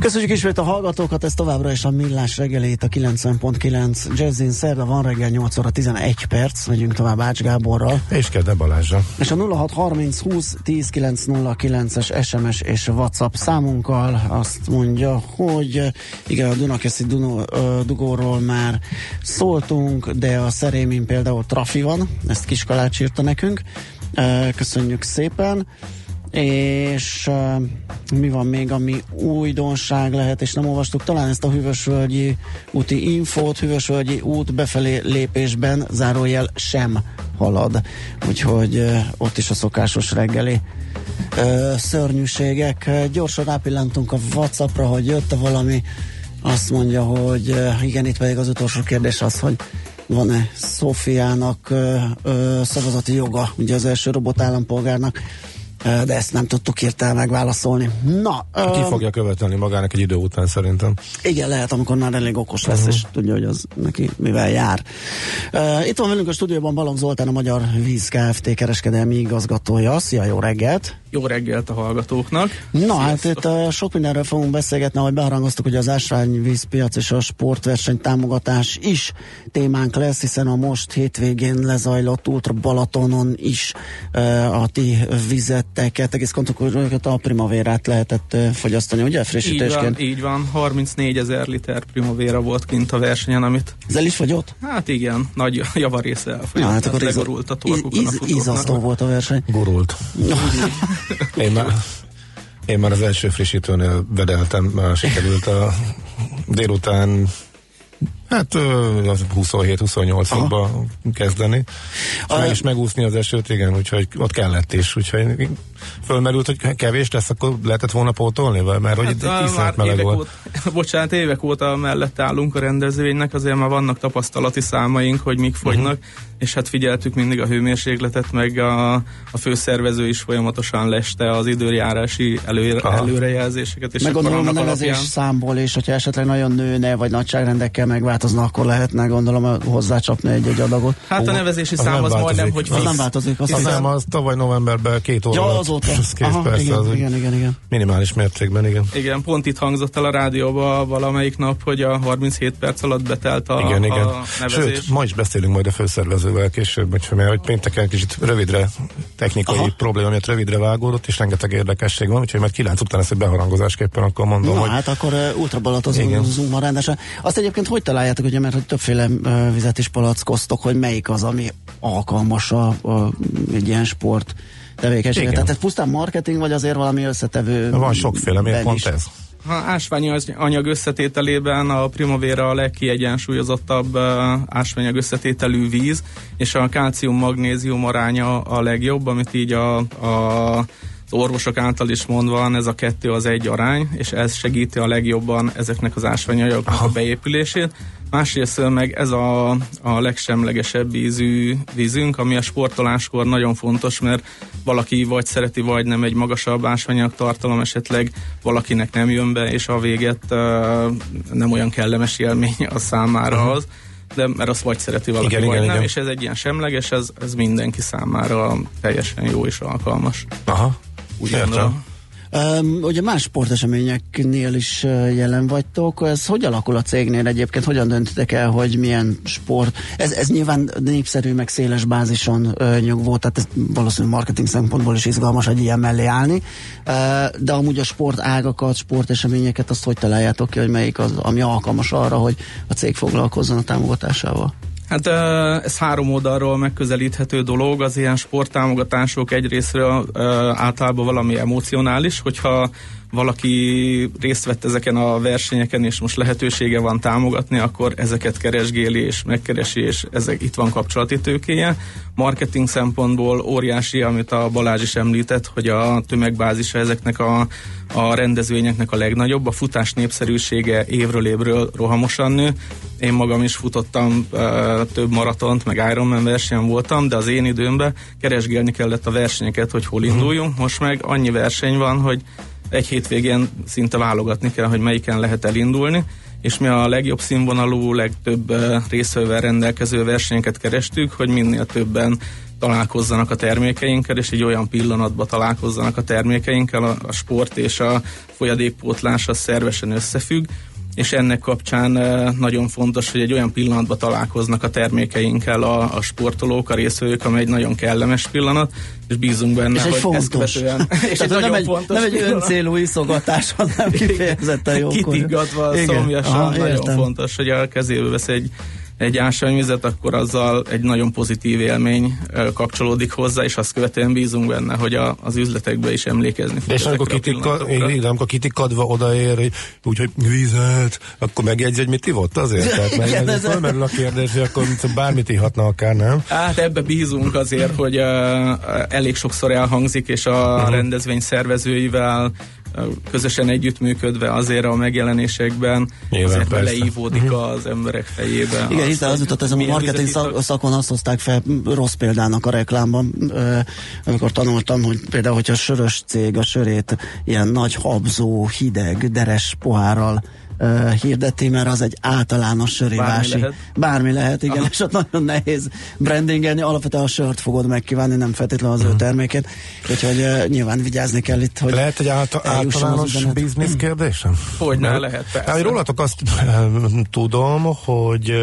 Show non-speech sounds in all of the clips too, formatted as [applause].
Köszönjük ismét a hallgatókat, ez továbbra is a Millás reggelét, a 90.9 Jazzin szerda van reggel 8 óra 11 perc, megyünk tovább Ács Gáborral. És Kede Balázsa. És a 0630 20 10 909-es SMS és WhatsApp számunkkal azt mondja, hogy igen, a Dunakeszi Duno, dugóról már szóltunk, de a Szerémin például trafi van, ezt Kiskalács írta nekünk. Köszönjük szépen és uh, mi van még, ami újdonság lehet, és nem olvastuk, talán ezt a Hűvösvölgyi úti infót, Hűvösvölgyi út befelé lépésben zárójel sem halad, úgyhogy uh, ott is a szokásos reggeli uh, szörnyűségek. Gyorsan rápillantunk a Whatsappra, hogy jött valami, azt mondja, hogy igen, itt pedig az utolsó kérdés az, hogy van-e Szófiának szavazati joga, ugye az első robot állampolgárnak, de ezt nem tudtuk hirtelen megválaszolni. Na, Ki um, fogja követelni magának egy idő után szerintem. Igen, lehet, amikor már elég okos lesz, uh-huh. és tudja, hogy az neki mivel jár. Uh, itt van velünk a stúdióban Balogh Zoltán, a Magyar Víz Kft. kereskedelmi igazgatója. Szia, jó reggelt! Jó reggelt a hallgatóknak! Na, hát Sziasztok. hát itt uh, sok mindenről fogunk beszélgetni, ahogy beharangoztuk, hogy az ásványvízpiac és a sportverseny támogatás is témánk lesz, hiszen a most hétvégén lezajlott Ultra Balatonon is uh, a ti vizet 2, 2,2 hát a primaverát lehetett fogyasztani, ugye frissítésként? Így van, így van 34 ezer liter primavéra volt kint a versenyen, amit... Ez el is fogyott? Hát igen, nagy javarésze elfogyott, Na, hát akkor legorult a torkukon íz, a Ízasztó volt a verseny. Gorult. [laughs] Én már, én már az első frissítőnél vedeltem, már sikerült a délután Hát 27-28-ba kezdeni. És meg is megúszni az esőt, igen, úgyhogy ott kellett is. Úgyhogy fölmerült, hogy kevés lesz, akkor lehetett volna pótolni, mert hogy hát, itt már meleg volt. Óta, [laughs] bocsánat, évek óta mellett állunk a rendezvénynek, azért már vannak tapasztalati számaink, hogy mik fogynak, uh-huh. és hát figyeltük mindig a hőmérsékletet, meg a, a főszervező is folyamatosan leste az időjárási előre, előrejelzéseket. És meg gondolom a nevezés alapján... számból, és hogyha esetleg nagyon nőne, vagy nagyságrendekkel megváltozna, akkor lehetne gondolom hozzácsapni egy-egy adagot. Hát a nevezési az szám az majdnem, hogy az nem változik. Az, az nem, az tavaly novemberben két óra ja, azóta. Két Aha, persze, igen, az igen, igen, igen. Minimális mértékben, igen. Igen, pont itt hangzott el a rádióba valamelyik nap, hogy a 37 perc alatt betelt a, igen, igen. a nevezés. Sőt, ma is beszélünk majd a főszervezővel később, mert hogy pénteken kicsit rövidre technikai Aha. probléma miatt rövidre vágódott, és rengeteg érdekesség van, úgyhogy majd 9 után ezt egy beharangozásképpen akkor mondom, Na, hogy... hát akkor uh, ultrabalatozunk ma rendesen. Azt egyébként hogy találjátok, ugye, mert hogy többféle vizet is palackoztok, hogy melyik az, ami alkalmas a, a, egy ilyen sport tevékenységet. Tehát ez pusztán marketing, vagy azért valami összetevő? Van sokféle, miért pont ez? Ha ásványi anyag összetételében a Primavera a legkiegyensúlyozottabb ásványag összetételű víz, és a kálcium-magnézium aránya a legjobb, amit így a, a az orvosok által is mondva ez a kettő az egy arány, és ez segíti a legjobban ezeknek az ásványanyagoknak a beépülését. Másrészt meg ez a, a legsemlegesebb ízű vízünk, ami a sportoláskor nagyon fontos, mert valaki vagy szereti, vagy nem egy magasabb ásványanyag tartalom, esetleg valakinek nem jön be, és a véget uh, nem olyan kellemes élmény a számára uh-huh. az de mert azt vagy szereti valaki, igen, vagy igen, nem, igen. és ez egy ilyen semleges, ez, ez mindenki számára teljesen jó és alkalmas. Aha, úgy gondolom. Um, ugye más sporteseményeknél is jelen vagytok, ez hogy alakul a cégnél egyébként, hogyan döntitek el, hogy milyen sport, ez, ez nyilván népszerű, meg széles bázison uh, nyugvó, tehát ez valószínűleg marketing szempontból is izgalmas egy ilyen mellé állni, uh, de amúgy a sport ágakat, sporteseményeket, azt hogy találjátok ki, hogy melyik az, ami alkalmas arra, hogy a cég foglalkozzon a támogatásával? Hát ez három oldalról megközelíthető dolog, az ilyen sporttámogatások egyrésztről általában valami emocionális, hogyha valaki részt vett ezeken a versenyeken, és most lehetősége van támogatni, akkor ezeket keresgéli és megkeresi, és ezek itt van kapcsolati tőkéje. Marketing szempontból óriási, amit a Balázs is említett, hogy a tömegbázisa ezeknek a, a rendezvényeknek a legnagyobb. A futás népszerűsége évről évről rohamosan nő. Én magam is futottam uh, több maratont, meg Ironman versenyen voltam, de az én időmben keresgélni kellett a versenyeket, hogy hol induljunk. Most meg annyi verseny van, hogy egy hétvégén szinte válogatni kell, hogy melyiken lehet elindulni, és mi a legjobb színvonalú, legtöbb részvevővel rendelkező versenyeket kerestük, hogy minél többen találkozzanak a termékeinkkel, és egy olyan pillanatban találkozzanak a termékeinkkel, a, a sport és a folyadékpótlás az szervesen összefügg, és ennek kapcsán nagyon fontos, hogy egy olyan pillanatban találkoznak a termékeinkkel a, a sportolók, a részvevők, amely egy nagyon kellemes pillanat, és bízunk benne, és hogy fontos. ezt követően... [laughs] és Tehát nem, egy, fontos nem egy öncélú iszogatás, hanem kifejezetten jó. Kitiggatva, szomjasan, nagyon értem. fontos, hogy a kezébe vesz egy egy ásványvizet, akkor azzal egy nagyon pozitív élmény kapcsolódik hozzá, és azt követően bízunk benne, hogy a, az üzletekbe is emlékezni fog. És amikor, kitikad, igen, amikor kitikadva odaér, úgyhogy vizet, akkor megjegyzi, hogy mit ivott azért? Tehát [laughs] meg, igen, ez felmerül a kérdés, hogy akkor bármit ihatna akár, nem? Hát ebbe bízunk azért, hogy uh, elég sokszor elhangzik, és a uh-huh. rendezvény szervezőivel közösen együttműködve azért a megjelenésekben Nyilván, azért persze. beleívódik uh-huh. az emberek fejébe. Igen, hiszen az jutott ez a marketing szak, szakon azt hozták fel rossz példának a reklámban, amikor tanultam, hogy például, hogyha a sörös cég a sörét ilyen nagy habzó, hideg, deres pohárral uh, hirdeti, mert az egy általános sörévási. Bármi lehet. Bármi lehet, igen, Aha. és ott nagyon nehéz brandingelni, alapvetően a sört fogod megkívánni, nem feltétlenül az uh-huh. ő mhm. termékét, úgyhogy uh, nyilván vigyázni kell itt, hogy Lehet egy álta, általános biznisz kérdésem? Hogy ne lehet, persze. Hát, rólatok azt tudom, hogy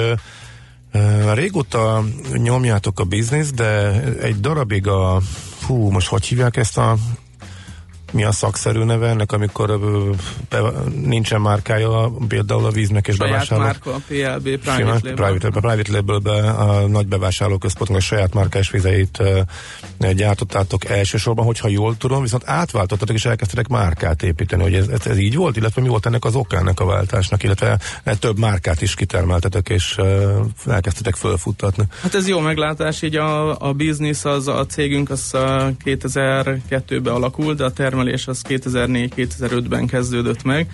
régóta nyomjátok a bizniszt, de egy darabig a hú, most hogy hívják ezt a mi a szakszerű neve ennek, amikor be, nincsen márkája például a víznek és saját bevásárló. márka, PLB, private label. Private, private label a nagy bevásárlóközpontnak a saját márkás vizeit gyártottátok elsősorban, hogyha jól tudom, viszont átváltottatok és elkezdtetek márkát építeni, hogy ez, ez, ez így volt, illetve mi volt ennek az oka ennek a váltásnak, illetve e, több márkát is kitermeltetek és elkezdtetek fölfuttatni. Hát ez jó meglátás, így a, a biznisz, az a cégünk az 2002-ben alakult, de a termel termelés az 2004-2005-ben kezdődött meg,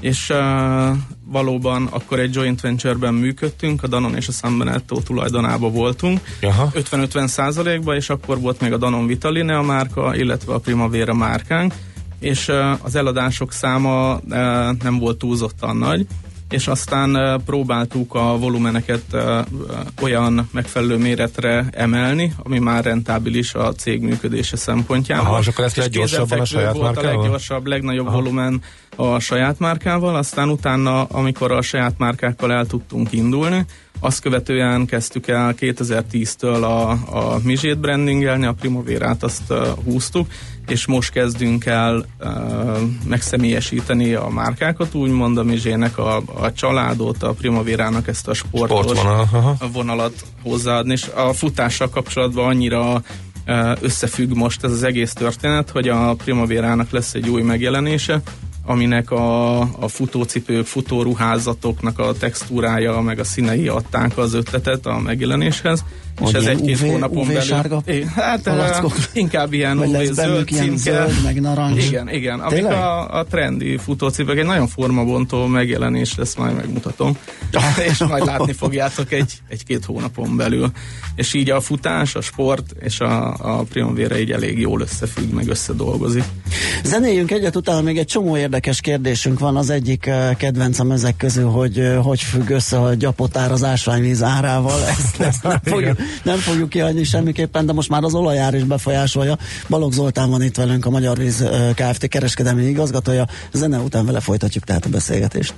és uh, valóban akkor egy joint venture-ben működtünk, a Danon és a San Benetto tulajdonában voltunk, 50-50 százalékban, és akkor volt még a Danon Vitaline a márka, illetve a Primavera márkánk, és uh, az eladások száma uh, nem volt túlzottan nagy, és aztán próbáltuk a volumeneket olyan megfelelő méretre emelni, ami már rentábilis a cég működése szempontjából. Aha, és akkor ezt leggyorsabban a saját volt márkával? a leggyorsabb, legnagyobb Aha. volumen a saját márkával, aztán utána, amikor a saját márkákkal el tudtunk indulni, azt követően kezdtük el 2010-től a, a Mizsét brandingelni, a Primavérát azt uh, húztuk, és most kezdünk el uh, megszemélyesíteni a márkákat, úgymond a Mizsének a, a családot, a Primavérának ezt a sportos Sportvonal, vonalat hozzáadni, és a futással kapcsolatban annyira uh, összefügg most ez az egész történet, hogy a Primavérának lesz egy új megjelenése, aminek a, a futócipők, futóruházatoknak a textúrája, meg a színei adták az ötletet a megjelenéshez. Hogy és ez egy-két hónapon UV belül... Sárga é, hát palackok. inkább ilyen UV zöld ilyen zöld, meg narancs. Igen, igen. Amik a, a trendi futócipők, egy nagyon formabontó megjelenés lesz, majd megmutatom. [laughs] és majd látni fogjátok egy, egy-két hónapon belül. És így a futás, a sport és a, a Primavera így elég jól összefügg, meg összedolgozik. Zenéljünk egyet, utána még egy csomó érdekes kérdésünk van. Az egyik uh, kedvencem ezek közül, hogy uh, hogy függ össze a gyapotár az ásványvíz árával. Ezt, [laughs] ezt nem, fogjuk, nem fogjuk kihagyni semmiképpen, de most már az olajár is befolyásolja. Balogh Zoltán van itt velünk, a Magyar Víz uh, Kft. kereskedelmi igazgatója. Zene után vele folytatjuk tehát a beszélgetést.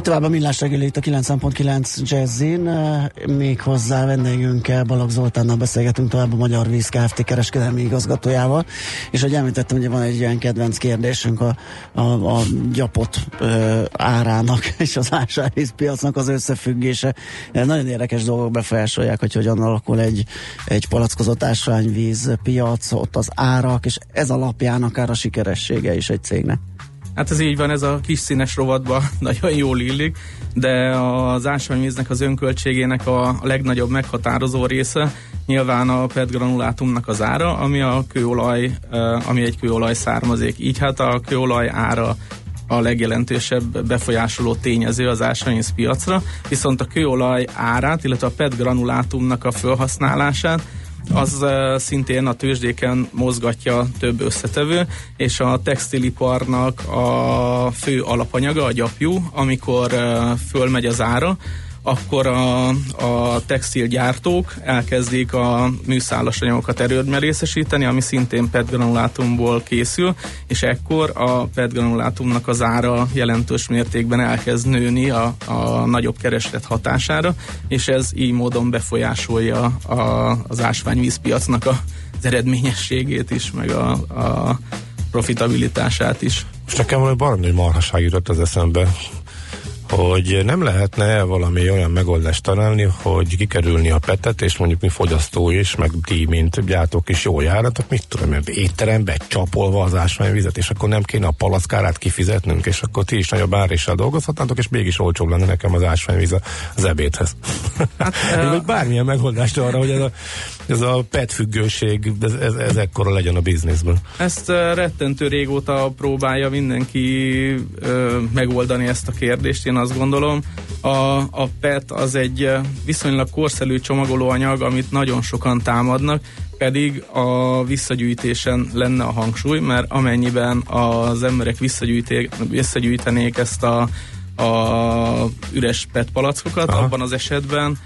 Megy tovább a millás reggeli itt a 9.9 Jazzin, még hozzá vendégünkkel Balog Zoltánnal beszélgetünk tovább a Magyar Víz Kft. kereskedelmi igazgatójával, és hogy említettem, hogy van egy ilyen kedvenc kérdésünk a, a, a gyapot ö, árának [laughs] és az ásványvízpiacnak az összefüggése. Nagyon érdekes dolgok befolyásolják, hogy hogyan alakul egy, egy palackozott ásványvíz piac, ott az árak, és ez alapján akár a sikeressége is egy cégnek. Hát ez így van, ez a kis színes rovatba [laughs] nagyon jól illik, de az ásványvíznek az önköltségének a legnagyobb meghatározó része nyilván a PET granulátumnak az ára, ami a kőolaj, ami egy kőolaj származék. Így hát a kőolaj ára a legjelentősebb befolyásoló tényező az ásványvíz piacra, viszont a kőolaj árát, illetve a PET granulátumnak a felhasználását az szintén a tőzsdéken mozgatja több összetevő, és a textiliparnak a fő alapanyaga, a gyapjú, amikor fölmegy az ára, akkor a, a textilgyártók elkezdik a műszálas anyagokat erődmerészesíteni, ami szintén PET granulátumból készül, és ekkor a PET granulátumnak az ára jelentős mértékben elkezd nőni a, a nagyobb kereslet hatására, és ez így módon befolyásolja a, az ásványvízpiacnak a, az eredményességét is, meg a, a profitabilitását is. Most nekem valami baromi marhaság jutott az eszembe hogy nem lehetne valami olyan megoldást találni, hogy kikerülni a petet, és mondjuk mi fogyasztó is, meg ti, mint gyártók is jól járatok, mit tudom, étterembe csapolva az ásványvizet, és akkor nem kéne a palackkárát kifizetnünk, és akkor ti is nagyobb áréssel dolgozhatnátok, és mégis olcsóbb lenne nekem az ásványvíz az ebédhez. Hát, [laughs] Vagy bármilyen megoldást arra, hogy ez a, ez a pet függőség, ez, ez, ez ekkora legyen a bizniszben. Ezt rettentő régóta próbálja mindenki ö, megoldani ezt a kérdést. Én azt gondolom. A, a PET az egy viszonylag korszerű csomagolóanyag, amit nagyon sokan támadnak, pedig a visszagyűjtésen lenne a hangsúly, mert amennyiben az emberek visszagyűjtenék ezt a, a üres PET palackokat, Aha. abban az esetben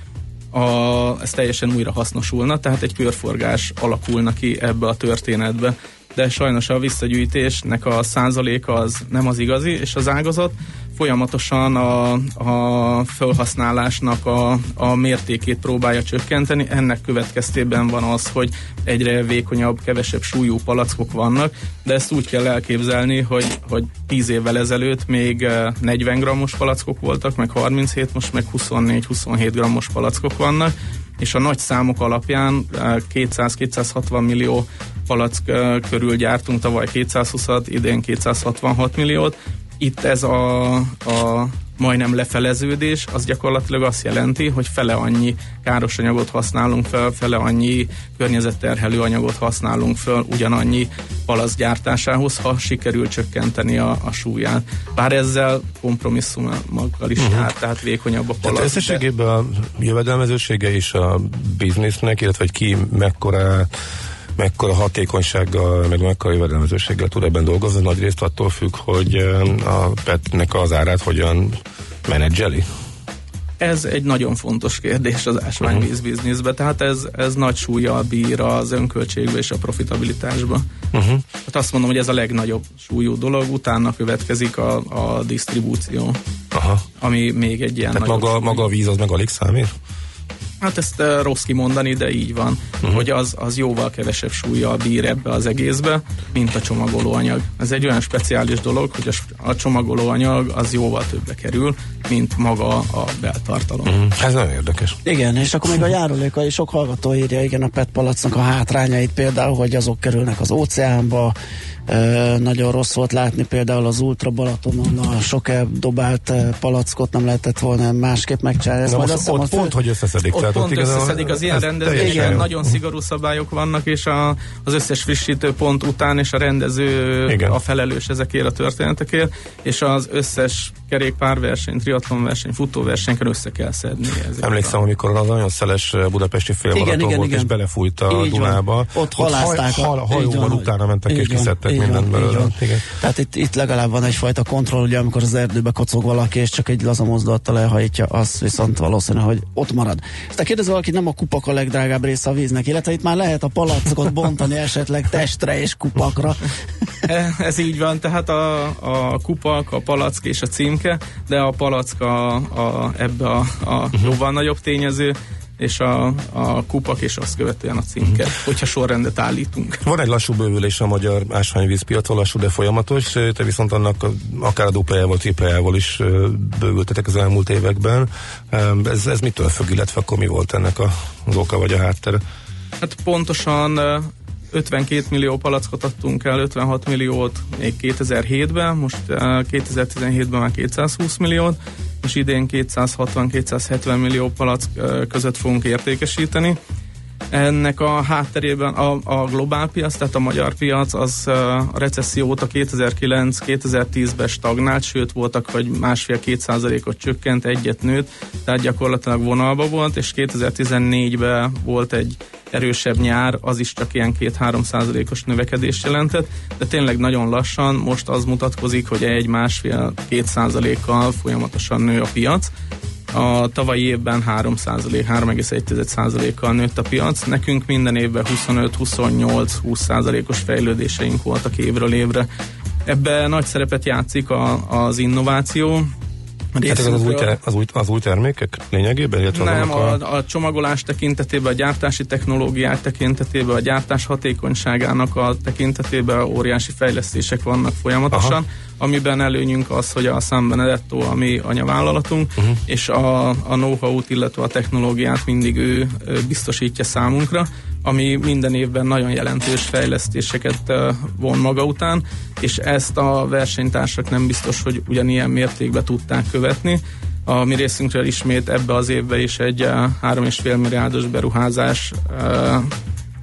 a, ez teljesen újra hasznosulna, tehát egy körforgás alakulna ki ebbe a történetbe de sajnos a visszagyűjtésnek a százaléka az nem az igazi, és az ágazat folyamatosan a, a felhasználásnak a, a mértékét próbálja csökkenteni. Ennek következtében van az, hogy egyre vékonyabb, kevesebb súlyú palackok vannak, de ezt úgy kell elképzelni, hogy, hogy 10 évvel ezelőtt még 40 grammos palackok voltak, meg 37, most meg 24-27 grammos palackok vannak, és a nagy számok alapján 200-260 millió palack körül gyártunk, tavaly 220-at, idén 266 milliót. Itt ez a, a majdnem lefeleződés, az gyakorlatilag azt jelenti, hogy fele annyi káros anyagot használunk fel, fele annyi környezetterhelő anyagot használunk fel ugyanannyi palasz gyártásához, ha sikerül csökkenteni a, a súlyát. Bár ezzel kompromisszummal is uh-huh. jár, tehát vékonyabb a palasz. Tehát összességében a jövedelmezősége is a biznisznek, illetve hogy ki mekkora mekkora hatékonysággal, meg mekkora jövedelmezőséggel tud ebben dolgozni, nagy részt attól függ, hogy a petnek az árát hogyan menedzseli. Ez egy nagyon fontos kérdés az ásványvíz uh-huh. bizniszbe, tehát ez, ez nagy súlya bír az önköltségbe és a profitabilitásba. Uh-huh. Hát azt mondom, hogy ez a legnagyobb súlyú dolog, utána következik a, a disztribúció, Aha. ami még egy ilyen Tehát maga, maga a víz az meg alig számít? Hát ezt uh, rossz kimondani, de így van, uh-huh. hogy az, az jóval kevesebb súlya bír ebbe az egészbe, mint a csomagolóanyag. Ez egy olyan speciális dolog, hogy a, a csomagolóanyag az jóval többe kerül, mint maga a beltartalom. Uh-huh. Ez nagyon érdekes. Igen, és akkor még a járuléka, sok hallgató írja, igen, a PET palacnak a hátrányait például, hogy azok kerülnek az óceánba, nagyon rossz volt látni például az Ultra Balatonon a sok dobált palackot nem lehetett volna másképp megcsinálni. Na most azt ott pont, hogy összeszedik. Ott tehát pont összeszedik az ilyen rendezvésen, nagyon szigorú szabályok vannak, és a, az összes frissítő pont után, és a rendező Igen. a felelős ezekért a történetekért, és az összes kerékpárverseny, triatlonverseny, futóversenyken össze kell szedni. Emlékszem, a... amikor az nagyon szeles budapesti félmaraton volt, igen, és belefújt a Így Dunába. Ott halázták. Haj, hal, hajóval utána mentek és kiszedtek így mindent belőle. Tehát itt, itt legalább van egyfajta kontroll, ugye amikor az erdőbe kocog valaki, és csak egy laza mozdulattal elhajítja, az viszont valószínű, hogy ott marad. Ezt a kérdező valaki, nem a kupak a legdrágább része a víznek, illetve itt már lehet a palackot bontani esetleg testre és kupakra. [laughs] Ez így van, tehát a, a kupak, a palack és a címke, de a palack a, a, ebbe a, a uh-huh. jóval nagyobb tényező, és a, a kupak, és azt követően a címke, uh-huh. hogyha sorrendet állítunk. Van egy lassú bővülés a magyar ásványvízpiacon, lassú, de folyamatos, te viszont annak akár a duplájával, triplájával is bővültetek az elmúlt években. Ez, ez mitől függ, illetve akkor mi volt ennek a, az oka vagy a háttere? Hát pontosan 52 millió palackot adtunk el, 56 milliót még 2007-ben, most 2017-ben már 220 milliót, és idén 260-270 millió palack között fogunk értékesíteni. Ennek a hátterében a, a globál piac, tehát a magyar piac, az a recesszió óta 2009-2010-ben stagnált, sőt voltak, hogy másfél-két százalékot csökkent, egyet nőtt, tehát gyakorlatilag vonalba volt, és 2014-ben volt egy erősebb nyár, az is csak ilyen 2-3 százalékos növekedést jelentett, de tényleg nagyon lassan most az mutatkozik, hogy egy másfél-két százalékkal folyamatosan nő a piac, a tavalyi évben 3 3,1 kal nőtt a piac. Nekünk minden évben 25-28-20 százalékos fejlődéseink voltak évről évre. Ebben nagy szerepet játszik a, az innováció, Hát ez az új, ter- az, új, az új termékek lényegében? Illetve Nem, a, a, a csomagolás tekintetében, a gyártási technológiák tekintetében, a gyártás hatékonyságának a tekintetében óriási fejlesztések vannak folyamatosan, Aha. amiben előnyünk az, hogy a San Benedetto a mi anyavállalatunk, uh-huh. és a, a know-how-t, illetve a technológiát mindig ő, ő biztosítja számunkra, ami minden évben nagyon jelentős fejlesztéseket von maga után, és ezt a versenytársak nem biztos, hogy ugyanilyen mértékben tudták követni. A mi részünkről ismét ebbe az évbe is egy 3,5 milliárdos beruházás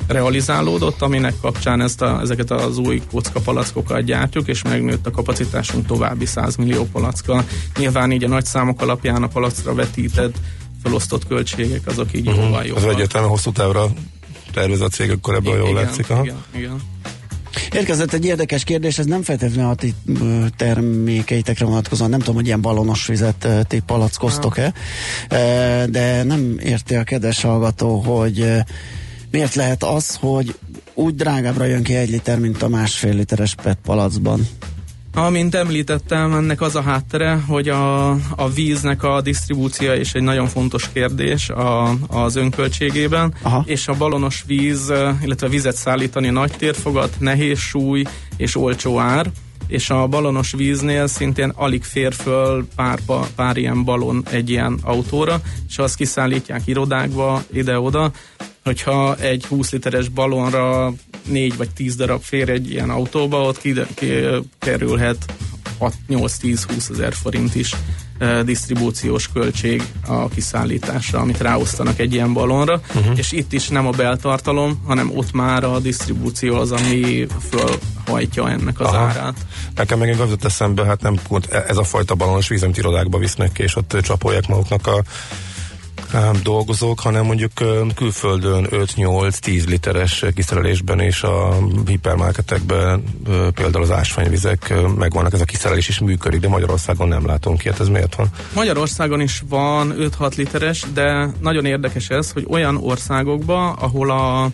realizálódott, aminek kapcsán ezt a, ezeket az új kockapalackokat gyártjuk, és megnőtt a kapacitásunk további 100 millió palackkal. Nyilván így a nagy számok alapján a palacra vetített felosztott költségek azok így uh-huh. jóval jóval. Az egyértelműen hosszú távra tervez a cég, akkor ebből jól látszik. Aha. Igen, igen. Érkezett egy érdekes kérdés, ez nem feltétlenül a ti termékeitekre vonatkozóan, nem tudom, hogy ilyen balonos vizet ti palackoztok-e, de nem érti a kedves hallgató, hogy miért lehet az, hogy úgy drágábbra jön ki egy liter, mint a másfél literes PET palacban. Amint említettem, ennek az a háttere, hogy a, a víznek a disztribúcia is egy nagyon fontos kérdés a, az önköltségében, Aha. és a balonos víz, illetve vizet szállítani nagy térfogat, nehéz súly és olcsó ár, és a balonos víznél szintén alig fér föl pár, pár ilyen balon egy ilyen autóra, és azt kiszállítják irodákba, ide-oda, hogyha egy 20 literes balonra 4 vagy 10 darab fér egy ilyen autóba, ott ki, ki, kerülhet 8-10-20 ezer forint is e, disztribúciós költség a kiszállításra, amit ráosztanak egy ilyen balonra, uh-huh. és itt is nem a beltartalom, hanem ott már a disztribúció az, ami fölhajtja ennek az Aha. árát. Nekem megint az eszembe, hát nem pont ez a fajta balonos víz, amit irodákba visznek és ott csapolják maguknak a dolgozók, hanem mondjuk külföldön 5-8-10 literes kiszerelésben és a hipermarketekben például az ásványvizek megvannak, ez a kiszerelés is működik, de Magyarországon nem látunk ilyet, ez miért van? Magyarországon is van 5-6 literes, de nagyon érdekes ez, hogy olyan országokban, ahol a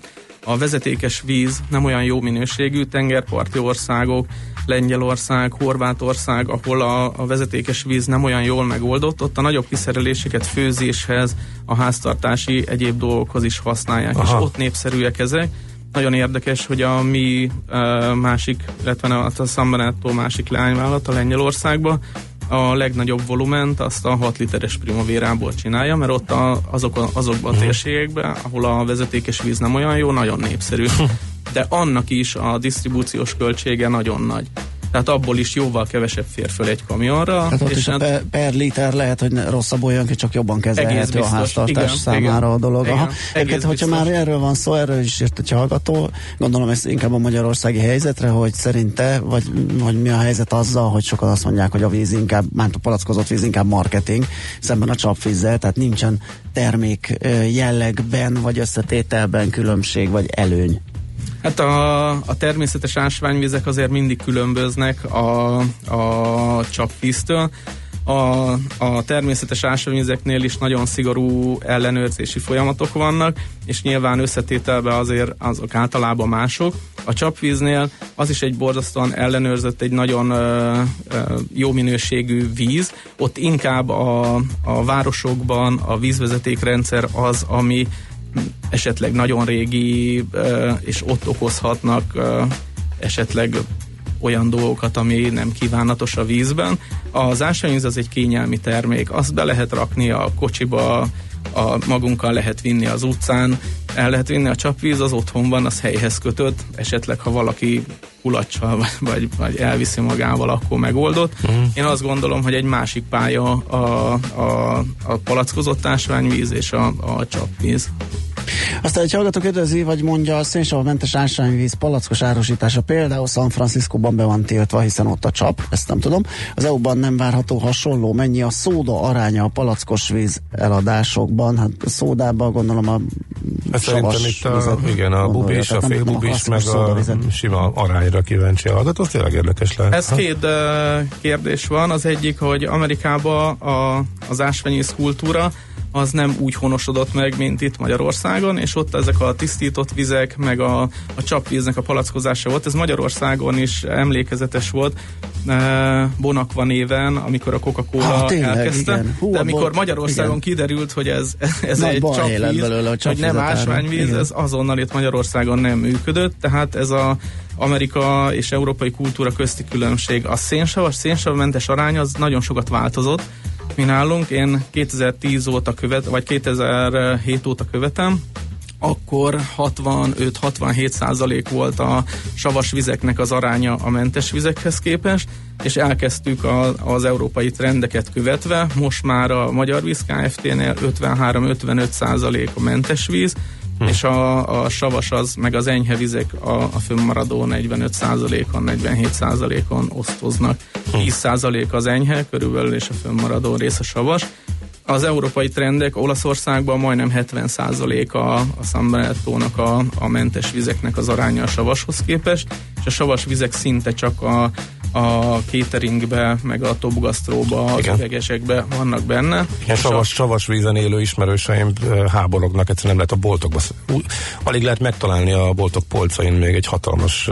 a vezetékes víz nem olyan jó minőségű, tengerparti országok, Lengyelország, Horvátország, ahol a, a vezetékes víz nem olyan jól megoldott, ott a nagyobb kiszereléseket főzéshez, a háztartási egyéb dolgokhoz is használják, Aha. és ott népszerűek ezek. Nagyon érdekes, hogy a mi uh, másik, illetve a San Benedetto másik leányvállalat a Lengyelországban a legnagyobb volument azt a 6 literes primavérából csinálja, mert ott a, azok a, azokban a mhm. térségekben, ahol a vezetékes víz nem olyan jó, nagyon népszerű. [laughs] De annak is a disztribúciós költsége nagyon nagy tehát abból is jóval kevesebb fér föl egy kamionra. Hát ott és is hát per, per liter lehet, hogy rosszabbul jön ki, csak jobban kezelhető a háztartás igen, számára igen, a dolog. Igen, Aha. Egyébként, hogyha már erről van szó, erről is írt egy hallgató, gondolom ez inkább a magyarországi helyzetre, hogy szerinte, vagy, vagy mi a helyzet azzal, hogy sokan azt mondják, hogy a víz inkább, már a palackozott víz inkább marketing, szemben a csapvízzel, tehát nincsen termék jellegben, vagy összetételben különbség, vagy előny. Hát a, a természetes ásványvizek azért mindig különböznek a, a csapvíztől. A, a természetes ásványvizeknél is nagyon szigorú ellenőrzési folyamatok vannak, és nyilván összetételben azért azok általában mások. A csapvíznél az is egy borzasztóan ellenőrzött, egy nagyon ö, ö, jó minőségű víz. Ott inkább a, a városokban a vízvezetékrendszer az, ami esetleg nagyon régi, és ott okozhatnak esetleg olyan dolgokat, ami nem kívánatos a vízben. Az ásványvíz az egy kényelmi termék, azt be lehet rakni a kocsiba, a magunkkal lehet vinni az utcán, el lehet vinni a csapvíz, az otthon van, az helyhez kötött, esetleg ha valaki kulacsal vagy, vagy, elviszi magával, akkor megoldott. Uh-huh. Én azt gondolom, hogy egy másik pálya a, a, a palackozott ásványvíz és a, a csapvíz. Aztán egy hallgató kérdezi, vagy mondja, a szénsavamentes ásványvíz palackos árusítása például San Franciscóban be van tiltva, hiszen ott a csap, ezt nem tudom. Az EU-ban nem várható hasonló, mennyi a szóda aránya a palackos víz eladásokban? Hát a szódában gondolom a Hát szerintem itt a, igen, a bubis, a félbubis, meg a sima arányra kíváncsi hallgató, az tényleg érdekes lehet. Ez két uh, kérdés van. Az egyik, hogy Amerikában a, az ásványvíz kultúra az nem úgy honosodott meg, mint itt Magyarországon, és ott ezek a tisztított vizek, meg a, a csapvíznek a palackozása volt. Ez Magyarországon is emlékezetes volt. Bonakva néven, amikor a Coca-Cola ha, tényleg, elkezdte. Hú, de amikor Magyarországon igen. kiderült, hogy ez, [laughs] ez egy csapvíz, hogy nem ásványvíz, ez azonnal itt Magyarországon nem működött, tehát ez a Amerika és európai kultúra közti különbség. A szénsavas, szénsavmentes arány az nagyon sokat változott, mi nálunk. Én 2010 óta követ, vagy 2007 óta követem, akkor 65-67 százalék volt a savas vizeknek az aránya a mentes vizekhez képest, és elkezdtük a, az európai trendeket követve, most már a Magyar Víz Kft-nél 53-55 százalék a mentes víz, hm. és a, a savas az, meg az enyhe vizek a, a fönnmaradó 45%-on, 47%-on osztoznak. 10% hm. az enyhe körülbelül, és a fönnmaradó rész a savas. Az európai trendek Olaszországban majdnem 70% a, a San Benettónak a, a mentes vizeknek az aránya a savashoz képest, és a savas vizek szinte csak a a cateringbe, meg a top gasztróba, az üvegesekbe vannak benne. Igen, savas, savas vízen élő ismerőseim háborognak, egyszerűen nem lehet a boltokba. Alig lehet megtalálni a boltok polcain még egy hatalmas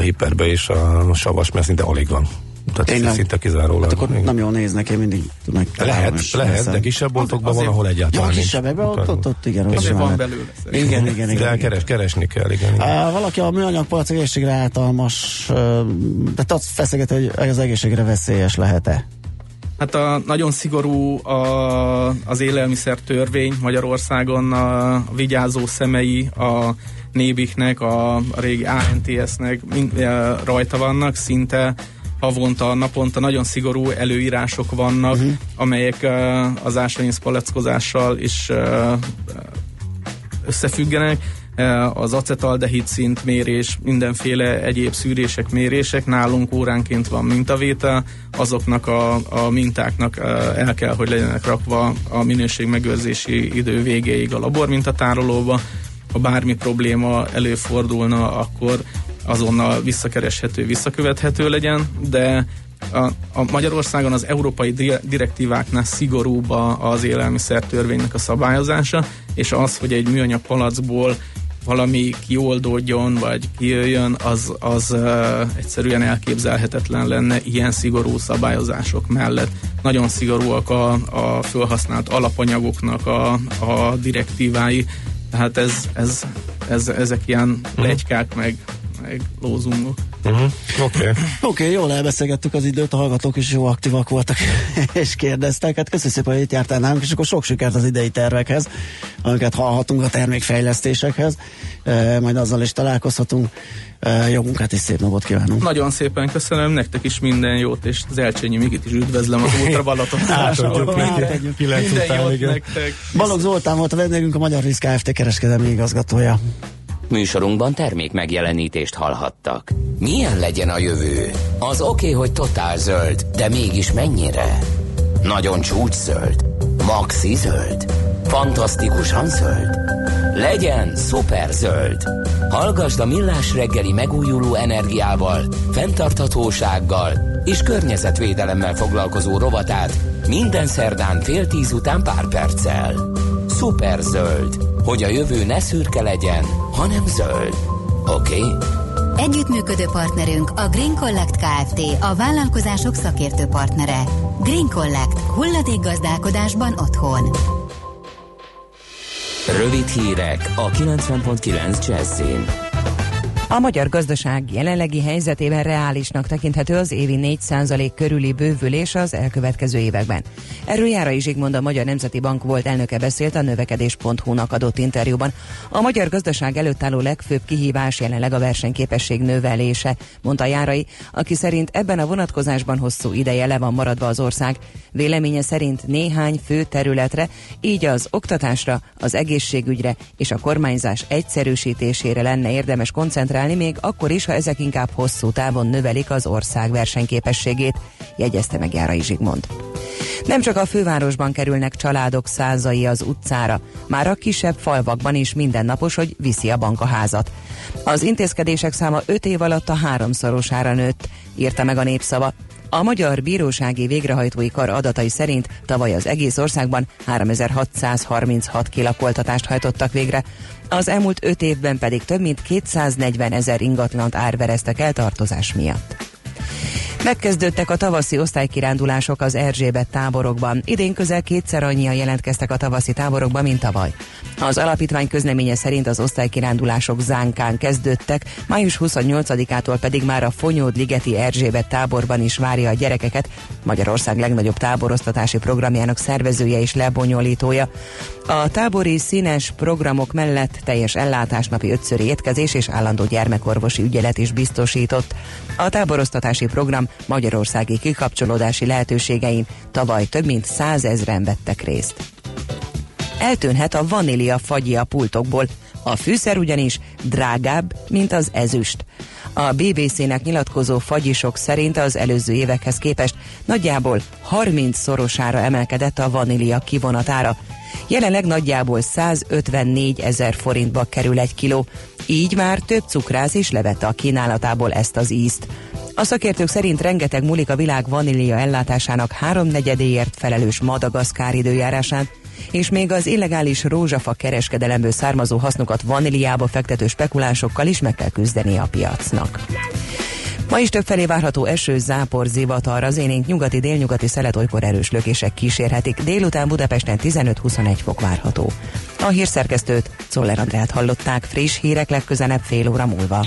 hiperbe is a savas, mert szinte alig van. Tehát Tényleg? szinte kizárólag. Hát akkor nem jól néznek, én mindig meg Lehet, lehet, de kisebb boltokban van, ahol egyáltalán ja, kisebbekben, ott, ott, ott, igen. Ott van belőle. Igen, igen, igen. De keres, keresni kell, igen. igen. Valaki a műanyag palac egészségre általmas, de azt feszeget, hogy az egészségre veszélyes lehet-e? Hát a, nagyon szigorú a, az élelmiszer törvény Magyarországon, a, a vigyázó szemei, a nébiknek, a, a régi ANTS-nek mind, a, rajta vannak, szinte havonta, naponta nagyon szigorú előírások vannak, uh-huh. amelyek uh, az ásványvíz palackozással is uh, összefüggenek. Az acetaldehid szint mérés, mindenféle egyéb szűrések, mérések, nálunk óránként van mintavétel, azoknak a, a mintáknak el kell, hogy legyenek rakva a minőségmegőrzési idő végéig a labormintatárolóba, ha bármi probléma előfordulna, akkor azonnal visszakereshető, visszakövethető legyen, de a, a Magyarországon az európai direktíváknál szigorúbb az élelmiszer törvénynek a szabályozása, és az, hogy egy műanyag palacból valami kioldódjon, vagy kijöjjön, az, az uh, egyszerűen elképzelhetetlen lenne ilyen szigorú szabályozások mellett. Nagyon szigorúak a, a felhasznált alapanyagoknak a, a direktívái, tehát ez, ez, ez, ezek ilyen mhm. legykák, meg meg lózungok. Uh-huh. Oké. Okay. [laughs] Oké, okay, jól elbeszélgettük az időt, a hallgatók is jó aktívak voltak, [laughs] és kérdeztek. Hát köszönjük szépen, hogy itt jártál nálunk, és akkor sok sikert az idei tervekhez, amiket hallhatunk a termékfejlesztésekhez. E, majd azzal is találkozhatunk. E, jó munkát és szép napot kívánunk. Nagyon szépen köszönöm, nektek is minden jót, és az Elcsényi Migit is üdvözlöm az [laughs] Ultra Balaton Minden jót nektek. Balogh Zoltán volt a vendégünk, a Magyar Rizk Kft. kereskedelmi igazgatója. Műsorunkban termék megjelenítést hallhattak. Milyen legyen a jövő? Az oké, okay, hogy totál zöld, de mégis mennyire? Nagyon csúcs zöld? Maxi zöld? Fantasztikusan zöld? legyen szuper zöld. Hallgasd a Millás reggeli megújuló energiával, fenntarthatósággal és környezetvédelemmel foglalkozó rovatát minden szerdán fél tíz után pár perccel. Szuper zöld, hogy a jövő ne szürke legyen, hanem zöld. Oké? Okay? Együttműködő partnerünk a Green Collect Kft. A vállalkozások szakértő partnere. Green Collect. gazdálkodásban otthon. Rövid hírek a 90.9 Jazzin. A magyar gazdaság jelenlegi helyzetében reálisnak tekinthető az évi 4% körüli bővülés az elkövetkező években. Erről Járai Zsigmond a Magyar Nemzeti Bank volt elnöke beszélt a növekedés.hu-nak adott interjúban. A magyar gazdaság előtt álló legfőbb kihívás jelenleg a versenyképesség növelése, mondta Járai, aki szerint ebben a vonatkozásban hosszú ideje le van maradva az ország. Véleménye szerint néhány fő területre, így az oktatásra, az egészségügyre és a kormányzás egyszerűsítésére lenne érdemes koncentrálni, koncentrálni, még akkor is, ha ezek inkább hosszú távon növelik az ország versenyképességét, jegyezte meg Járai Zsigmond. Nem csak a fővárosban kerülnek családok százai az utcára, már a kisebb falvakban is mindennapos, hogy viszi a bank a házat. Az intézkedések száma öt év alatt a háromszorosára nőtt, írta meg a népszava. A Magyar Bírósági Végrehajtói Kar adatai szerint tavaly az egész országban 3636 kilakoltatást hajtottak végre, az elmúlt öt évben pedig több mint 240 ezer ingatlant árvereztek el tartozás miatt. Megkezdődtek a tavaszi osztálykirándulások az Erzsébet táborokban. Idén közel kétszer annyian jelentkeztek a tavaszi táborokban, mint tavaly. Az alapítvány közleménye szerint az osztálykirándulások zánkán kezdődtek, május 28-ától pedig már a Fonyód-ligeti Erzsébet táborban is várja a gyerekeket, Magyarország legnagyobb táboroztatási programjának szervezője és lebonyolítója. A tábori színes programok mellett teljes ellátás, napi ötszöri étkezés és állandó gyermekorvosi ügyelet is biztosított. A táboroztatási program magyarországi kikapcsolódási lehetőségein tavaly több mint százezren vettek részt. Eltűnhet a vanília fagyi a pultokból, a fűszer ugyanis drágább, mint az ezüst. A BBC-nek nyilatkozó fagyisok szerint az előző évekhez képest nagyjából 30 szorosára emelkedett a vanília kivonatára. Jelenleg nagyjából 154 ezer forintba kerül egy kiló, így már több cukrász is levette a kínálatából ezt az ízt. A szakértők szerint rengeteg múlik a világ vanília ellátásának háromnegyedéért felelős Madagaszkár időjárásán, és még az illegális rózsafa kereskedelemből származó hasznokat vaníliába fektető spekulánsokkal is meg kell küzdeni a piacnak. Ma is többfelé várható eső, zápor, zivatar, az énénk nyugati, délnyugati szelet olykor erős lökések kísérhetik. Délután Budapesten 15-21 fok várható. A hírszerkesztőt, Czoller Andrát hallották, friss hírek legközelebb fél óra múlva.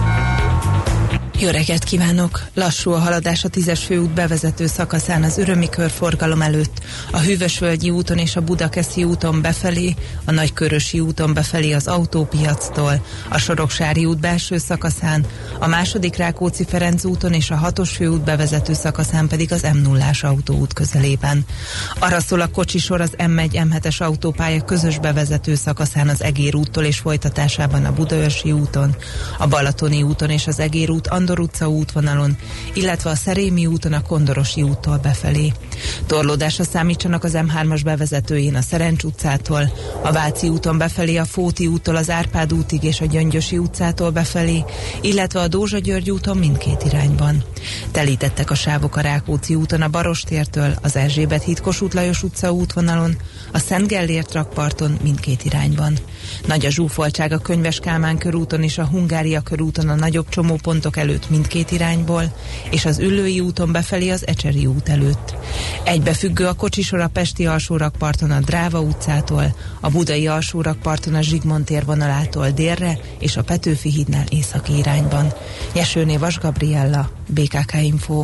jó reggelt kívánok! Lassú a haladás a tízes főút bevezető szakaszán az Örömi körforgalom előtt, a Hűvösvölgyi úton és a Budakeszi úton befelé, a Nagykörösi úton befelé az autópiactól, a Soroksári út belső szakaszán, a második Rákóczi Ferenc úton és a hatos főút bevezető szakaszán pedig az m 0 autóút közelében. Arra szól a kocsisor az M1 M7-es autópálya közös bevezető szakaszán az Egér úttól és folytatásában a Budaörsi úton, a Balatoni úton és az Egér út Andor Sándor utca útvonalon, illetve a Szerémi úton a Kondorosi úttól befelé. Torlódásra számítsanak az M3-as bevezetőjén a Szerencs utcától, a Váci úton befelé a Fóti úttól az Árpád útig és a Gyöngyösi utcától befelé, illetve a Dózsa György úton mindkét irányban. Telítettek a sávok a Rákóczi úton a Barostértől, az Erzsébet híd Kossuth Lajos utca útvonalon, a Szent Gellért rakparton mindkét irányban. Nagy a zsúfoltság a Könyves Kálmán körúton és a Hungária körúton a nagyobb csomópontok előtt mindkét irányból, és az Üllői úton befelé az Ecseri út előtt. Egybefüggő a kocsisor a Pesti alsórakparton a Dráva utcától, a Budai alsórakparton a Zsigmond térvonalától délre és a Petőfi hídnál északi irányban. Jesőné Vas Gabriella, BKK Info.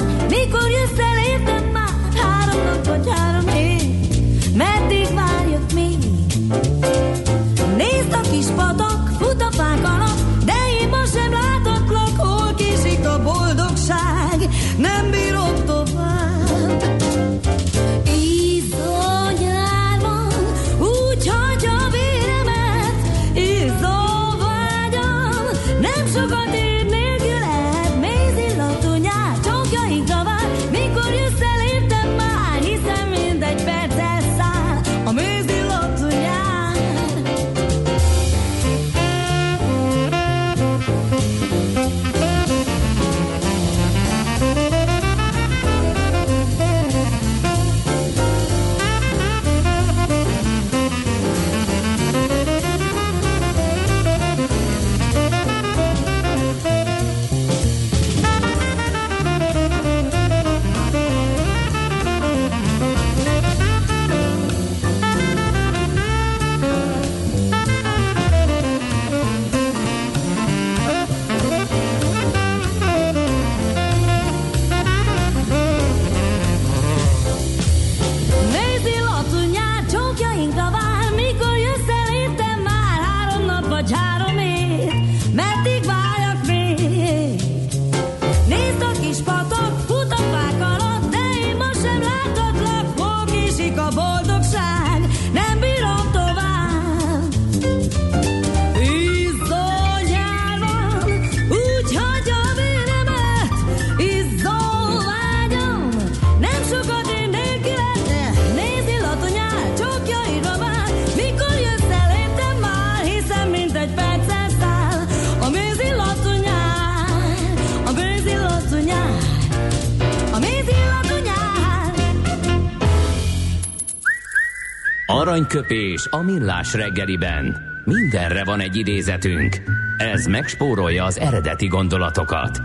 Aranyköpés a millás reggeliben. Mindenre van egy idézetünk. Ez megspórolja az eredeti gondolatokat.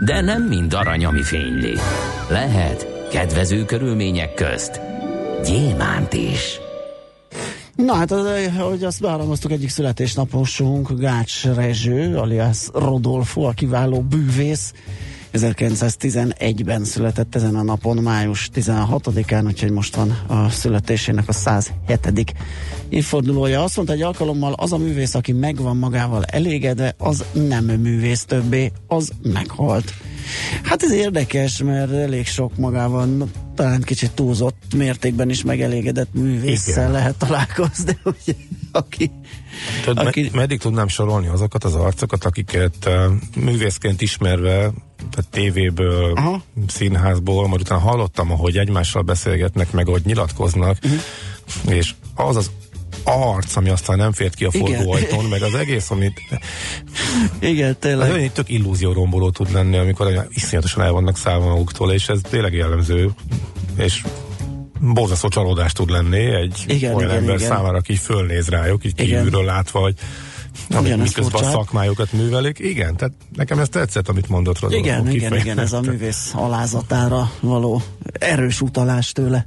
De nem mind arany, ami fényli. Lehet kedvező körülmények közt gyémánt is. Na hát, ahogy azt beharangoztuk, egyik születésnaposunk Gács Rezső, alias Rodolfo, a kiváló bűvész, 1911-ben született ezen a napon, május 16-án, úgyhogy most van a születésének a 107. évfordulója. Azt mondta egy alkalommal, az a művész, aki megvan magával elégedve, az nem művész többé, az meghalt. Hát ez érdekes, mert elég sok magában, talán kicsit túlzott mértékben is megelégedett művésszel Igen. lehet találkozni, [laughs] ugye, aki Tudod, aki... Me- meddig tudnám sorolni azokat az arcokat, akiket uh, művészként ismerve, tehát tévéből, Aha. színházból, majd utána hallottam, ahogy egymással beszélgetnek, meg hogy nyilatkoznak, uh-huh. és az az arc, ami aztán nem fért ki a forgóajtón, meg az egész, amit... Igen, tényleg. Az olyan tök romboló tud lenni, amikor iszonyatosan el vannak szállva maguktól, és ez tényleg jellemző, és borzasztó csalódást tud lenni egy igen, olyan igen, ember igen. számára, aki fölnéz rájuk, így kívülről látva, hogy amit miközben a szakmájukat művelik. Igen, tehát nekem ez tetszett, amit mondott Rodolfo. Igen, igen, igen, ez a művész alázatára való erős utalás tőle.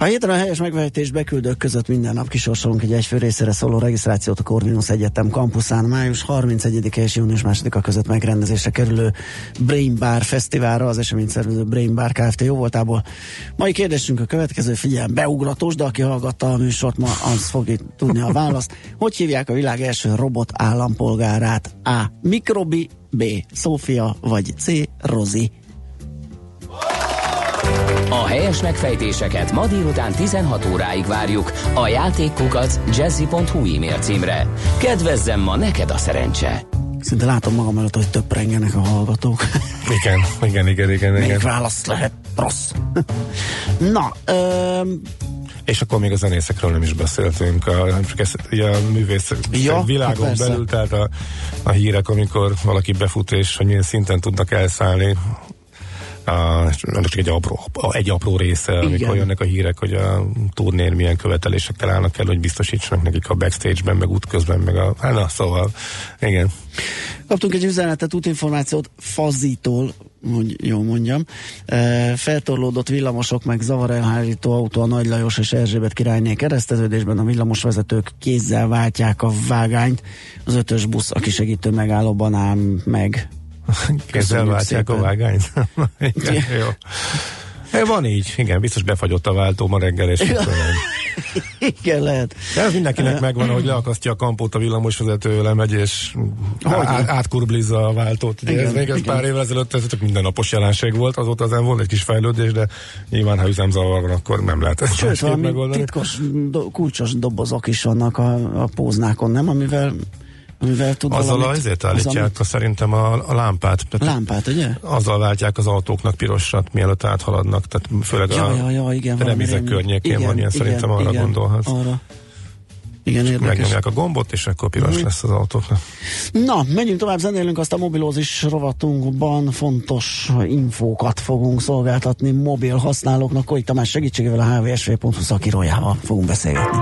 A héten a helyes megvehetés beküldők között minden nap kisorsolunk egy egyfő részére szóló regisztrációt a Corvinus Egyetem kampuszán. Május 31-e és június 2-a között megrendezésre kerülő Brain Bar Fesztiválra, az esemény szervező Brain Bar Kft. jó voltából. Mai kérdésünk a következő, figyelj, beugratós, de aki hallgatta a műsort ma, az fogja tudni a választ. Hogy hívják a világ első robot állampolgárát? A. Mikrobi, B. Szófia, vagy C. Rozi? A helyes megfejtéseket ma délután 16 óráig várjuk a játékkukac jazzy.hu e-mail címre. Kedvezzem ma neked a szerencse! Szinte látom magam előtt, hogy több rengenek a hallgatók. [laughs] Igen, igen, igen, igen. Még igen. választ lehet rossz. [laughs] Na, öm, és akkor még a zenészekről nem is beszéltünk, a, csak ezt, ugye a művész ja, világon hát belül, tehát a, a hírek, amikor valaki befut és hogy milyen szinten tudnak elszállni uh, csak egy apró, egy apró része, Igen. amikor jönnek a hírek, hogy a turnér milyen követelésekkel állnak el, hogy biztosítsanak nekik a backstage-ben, meg útközben, meg a... Hát na, szóval, igen. Kaptunk egy üzenetet, útinformációt Fazitól, hogy jó mondjam. E, feltorlódott villamosok, meg zavarelhárító autó a Nagy Lajos és Erzsébet királyné kereszteződésben a villamosvezetők kézzel váltják a vágányt. Az ötös busz, aki segítő megállóban áll meg Kézzel váltják a vágányt. [laughs] igen, jó. É, van így, igen, biztos befagyott a váltó ma reggel, és [laughs] Igen, lehet. De ez mindenkinek megvan, hogy leakasztja a kampót a villamosvezető, lemegy, és á- átkurblizza a váltót. Igen, ez még ez pár évvel ezelőtt ez csak mindennapos jelenség volt, azóta ezen volt egy kis fejlődés, de nyilván, ha üzemzavar van, akkor nem lehet ezt Sőt, megoldani. titkos, do, kulcsos dobozok is vannak a, a póznákon, nem? Amivel mivel tud Azzal valamit, azért állítják az, szerintem a, a lámpát. Tehát lámpát, ugye? Azzal váltják az autóknak pirosat, mielőtt áthaladnak. Tehát főleg ja, a ja, ja, igen, remizek környékén igen, van ilyen, igen, szerintem arra igen, gondolhatsz. Arra. Igen, érdekes. Megnyomják a gombot, és akkor piros mm. lesz az autóknak. Na, menjünk tovább, zenélünk azt a mobilózis rovatunkban fontos infókat fogunk szolgáltatni mobil használóknak. Koik Tamás segítségével a hvsv.hu szakírójával fogunk beszélgetni.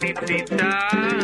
ratitita.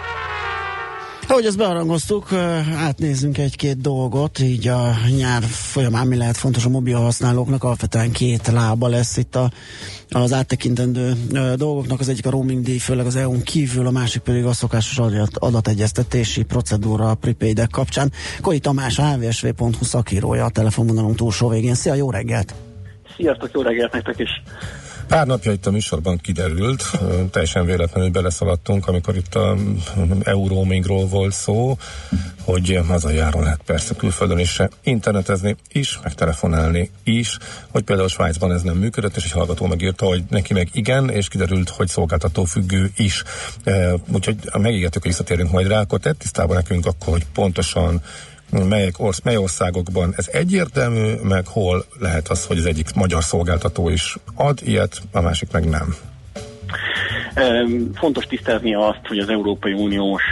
Ahogy ezt bearangoztuk, átnézzünk egy-két dolgot, így a nyár folyamán mi lehet fontos a mobil használóknak, alapvetően két lába lesz itt a, az áttekintendő dolgoknak, az egyik a roaming díj, főleg az EU-n kívül, a másik pedig a szokásos adat, adategyeztetési procedúra a prepaid kapcsán. Koi Tamás, hvsv.hu szakírója a telefonvonalunk túlsó végén. Szia, jó reggelt! Sziasztok, jó reggelt nektek is! Pár napja itt a műsorban kiderült, teljesen véletlenül beleszaladtunk, amikor itt a Euroamingról volt szó, hogy hazajáron lehet persze külföldön is internetezni is, meg telefonálni is, hogy például Svájcban ez nem működött, és egy hallgató megírta, hogy neki meg igen, és kiderült, hogy szolgáltató függő is. Úgyhogy megígértük, hogy visszatérünk majd rá, akkor tett tisztában nekünk akkor, hogy pontosan melyek orsz, mely országokban ez egyértelmű, meg hol lehet az, hogy az egyik magyar szolgáltató is ad ilyet, a másik meg nem. Fontos tisztázni azt, hogy az Európai Uniós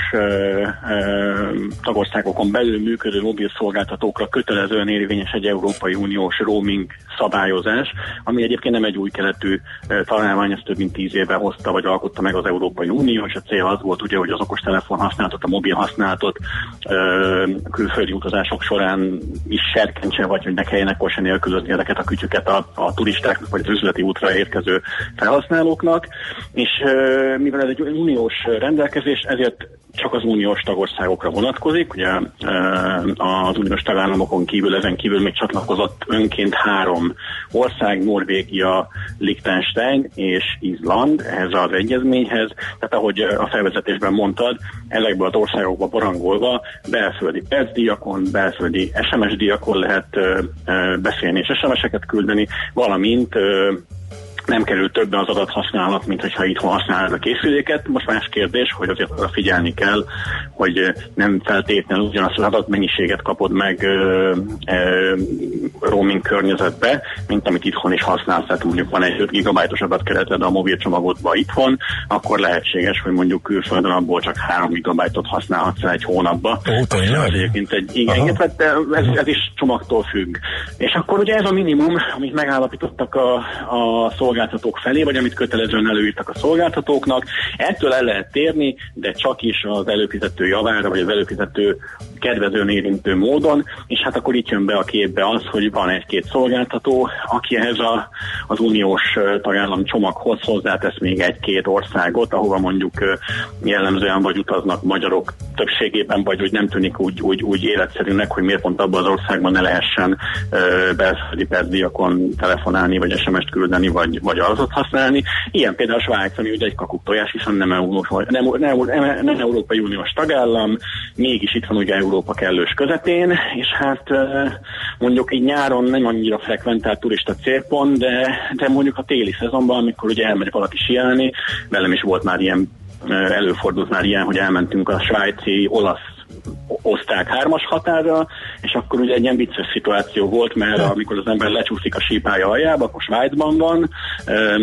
tagországokon belül működő mobil szolgáltatókra kötelezően érvényes egy Európai Uniós roaming szabályozás, ami egyébként nem egy új keletű találmány, ezt több mint tíz éve hozta vagy alkotta meg az Európai Unió, és a cél az volt ugye, hogy az okostelefon használatot, a mobil használatot külföldi utazások során is serkentse, vagy hogy ne kelljen ekkor se nélkülözni ezeket a kütyüket a, a turistáknak, vagy az üzleti útra érkező felhasználóknak, és mivel ez egy uniós rendelkezés, ezért csak az uniós tagországokra vonatkozik. Ugye az uniós tagállamokon kívül, ezen kívül még csatlakozott önként három ország, Norvégia, Liechtenstein és Izland ehhez az egyezményhez. Tehát ahogy a felvezetésben mondtad, ezekből az országokba barangolva belföldi percdíjakon, belföldi SMS díjakon lehet beszélni és SMS-eket küldeni, valamint nem kerül többe az adathasználat, mint hogyha itthon használod a készüléket. Most más kérdés, hogy azért arra figyelni kell, hogy nem feltétlenül ugyanazt az adatmennyiséget kapod meg ö, ö, roaming környezetbe, mint amit itthon is használsz. Tehát mondjuk van egy 5 gigabájtos adatkereted a mobilcsomagodba itthon, akkor lehetséges, hogy mondjuk külföldön abból csak 3 gigabájtot használhatsz egy hónapba. Ó, tényleg? Egyébként egy, igen, ez, ez is csomagtól függ. És akkor ugye ez a minimum, amit megállapítottak a, a szolgáltatók felé, vagy amit kötelezően előírtak a szolgáltatóknak. Ettől el lehet térni, de csak is az előfizető javára, vagy az előfizető kedvezően érintő módon, és hát akkor itt jön be a képbe az, hogy van egy-két szolgáltató, aki ehhez a, az uniós tagállam csomaghoz hozzátesz még egy-két országot, ahova mondjuk jellemzően vagy utaznak magyarok többségében, vagy hogy nem tűnik úgy, úgy, úgy életszerűnek, hogy miért pont abban az országban ne lehessen belföldi percdiakon telefonálni, vagy SMS-t küldeni, vagy, vagy adatot használni. Ilyen például a Svájc, ami ugye egy kakuk tojás, hiszen nem, Euró, nem, nem, nem, nem Európai Uniós tagállam, mégis itt van ugye Európa kellős közepén, és hát mondjuk így nyáron nem annyira frekventált turista célpont, de, de mondjuk a téli szezonban, amikor ugye elmegy valaki siálni, velem is volt már ilyen, előfordult már ilyen, hogy elmentünk a svájci, olasz hozták hármas határra, és akkor ugye egy ilyen vicces szituáció volt, mert amikor az ember lecsúszik a sípálya aljába, akkor Svájcban van,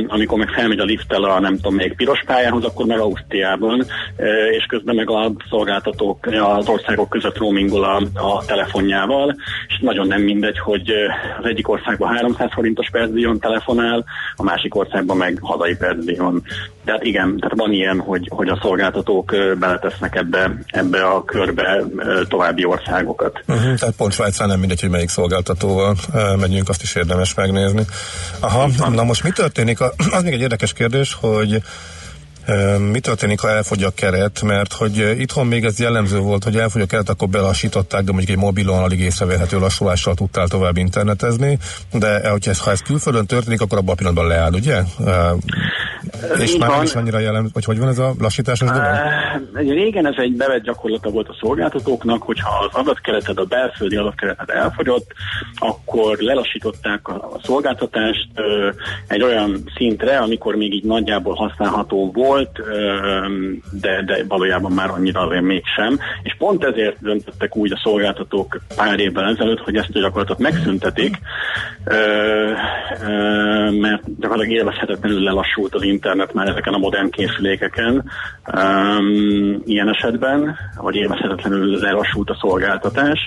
amikor meg felmegy a lifttel a nem tudom még piros pályához, akkor meg Ausztriában, ö, és közben meg a szolgáltatók az országok között roamingol a, a telefonjával, és nagyon nem mindegy, hogy ö, az egyik országban 300 forintos percdíjon telefonál, a másik országban meg hazai percdíjon. Tehát igen, tehát van ilyen, hogy, hogy a szolgáltatók beletesznek ebbe, ebbe a körbe további országokat. Uh-huh, tehát pont Svájcán nem mindegy, hogy melyik szolgáltatóval megyünk, azt is érdemes megnézni. Aha, na most mi történik? [clears throat] Az még egy érdekes kérdés, hogy mi történik, ha elfogy a keret, mert hogy itthon még ez jellemző volt, hogy elfogy a keret, akkor belassították, de mondjuk egy mobilon alig észrevehető lassulással tudtál tovább internetezni, de hogyha ez, ha ez külföldön történik, akkor abban a pillanatban leáll, ugye? És Így már nem van. is annyira jellemző, hogy hogy van ez a lassításos dolog? Uh, régen ez egy bevett gyakorlata volt a szolgáltatóknak, hogyha az adatkereted, a belföldi adatkereted elfogyott, akkor lelassították a, a szolgáltatást uh, egy olyan szintre, amikor még így nagyjából használható volt, uh, de, de valójában már annyira azért mégsem. És pont ezért döntöttek úgy a szolgáltatók pár évvel ezelőtt, hogy ezt a gyakorlatot megszüntetik, mert gyakorlatilag élvezhetetlenül lelassult az internet már ezeken a modern készülékeken. Um, ilyen esetben, hogy élvezhetetlenül lelassult a szolgáltatás,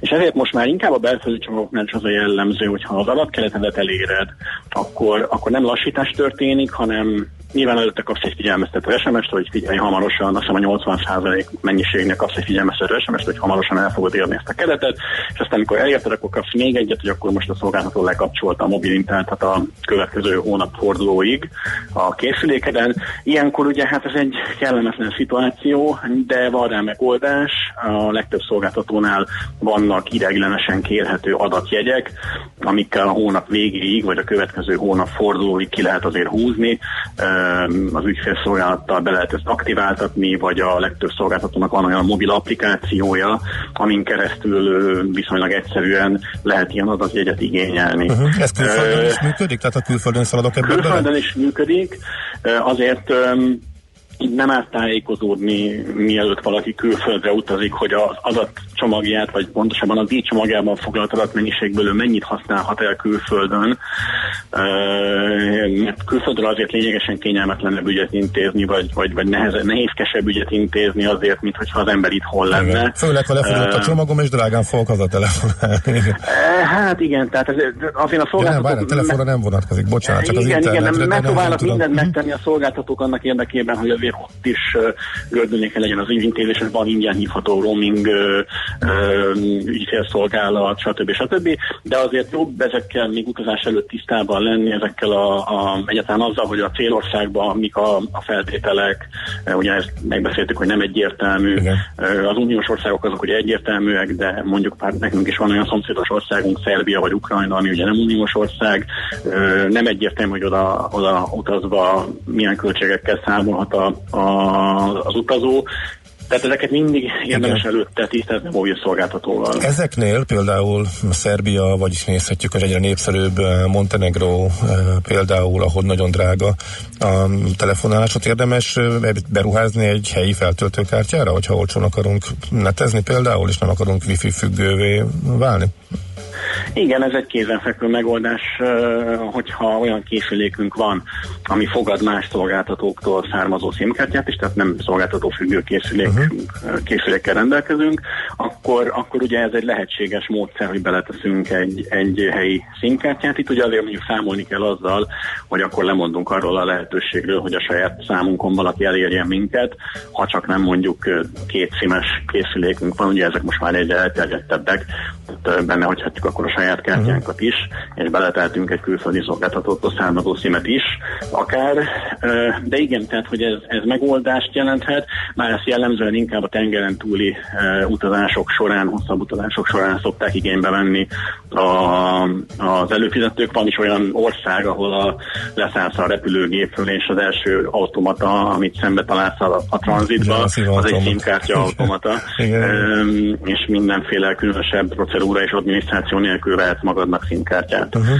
és ezért most már inkább a belföldi csomagoknál is az a jellemző, hogy ha az adatkeretedet eléred, akkor, akkor nem lassítás történik, hanem Nyilván előtte kapsz egy figyelmeztető SMS-t, hogy figyelj hamarosan, azt hiszem a 80% mennyiségnek kapsz egy figyelmeztető SMS-t, hogy hamarosan el fogod érni ezt a keretet, és aztán amikor elérted, akkor kapsz még egyet, hogy akkor most a szolgáltató lekapcsolta a mobil internetet a következő hónap fordulóig a készülékeden. Ilyenkor ugye hát ez egy kellemetlen szituáció, de van rá megoldás. A legtöbb szolgáltatónál vannak ideiglenesen kérhető adatjegyek, amikkel a hónap végéig, vagy a következő hónap fordulóig ki lehet azért húzni az ügyfélszolgálattal be lehet ezt aktiváltatni, vagy a legtöbb szolgáltatónak van olyan mobil applikációja, amin keresztül viszonylag egyszerűen lehet ilyen adatjegyet igényelni. Uh-huh. Ez külföldön is működik? Tehát a külföldön szaladok ebben bele? Külföldön is működik, azért nem árt tájékozódni, mielőtt valaki külföldre utazik, hogy az adatcsomagját, vagy pontosabban a díjcsomagjában foglalt adatmennyiségből ő mennyit használhat el külföldön. Mert külföldről azért lényegesen kényelmetlenebb ügyet intézni, vagy, vagy, vagy nehez, nehézkesebb ügyet intézni azért, mint hogyha az ember itthon lenne. Igen. Főleg, ha lefogyott a csomagom, és drágán fogok haza telefonálni. Igen. Hát igen, tehát ez, azért a Ja, nem, várjál, szolgáltatók... telefonra nem vonatkozik, bocsánat, csak az igen, igen, internetre. nem, megpróbálnak mindent megtenni a szolgáltatók annak érdekében, hogy azért ott is uh, gördüléke legyen az ügyintézés, és van ingyen hívható roaming ügyfélszolgálat, stb. stb. De azért jobb ezekkel még utazás előtt tisztában lenni, ezekkel a, a egyáltalán azzal, hogy a célországban mik a, a feltételek, ugye ezt megbeszéltük, hogy nem egyértelmű. Igen. Az uniós országok azok ugye egyértelműek, de mondjuk pár nekünk is van olyan szomszédos országunk, Szerbia vagy Ukrajna, ami ugye nem uniós ország, nem egyértelmű, hogy oda, oda utazva milyen költségekkel számolhat a, a, az utazó. Tehát ezeket mindig érdemes Igen. előtte tisztázni mobil szolgáltatóval. Ezeknél például Szerbia, vagyis nézhetjük, hogy egyre népszerűbb eh, Montenegro eh, például, ahol nagyon drága a telefonálásot érdemes eh, beruházni egy helyi feltöltőkártyára, hogyha olcsón akarunk netezni például, és nem akarunk wifi függővé válni. Igen, ez egy kézenfekvő megoldás, hogyha olyan készülékünk van, ami fogad más szolgáltatóktól származó szimkártyát is, tehát nem szolgáltató függő készülék, uh-huh. készülékkel rendelkezünk, akkor, akkor ugye ez egy lehetséges módszer, hogy beleteszünk egy, egy helyi szimkártyát. Itt ugye azért mondjuk számolni kell azzal, hogy akkor lemondunk arról a lehetőségről, hogy a saját számunkon valaki elérjen minket, ha csak nem mondjuk két színes készülékünk van, ugye ezek most már egyre elterjedtebbek, tehát benne hagyhatjuk akkor a saját kártyánkat is, és beleteltünk egy külföldi szolgáltatótól származó szímet is, akár, de igen, tehát hogy ez, ez megoldást jelenthet, már ezt jellemzően inkább a tengeren túli utazások során, hosszabb utazások során szokták igénybe venni a, az előfizetők. Van is olyan ország, ahol a, leszállsz a repülőgépről, és az első automata, amit szembe találsz a, a tranzitba, az egy színkártya automata, és mindenféle különösebb procedúra és adminisztráció nélkül vehetsz magadnak színkártyát. Uh-huh.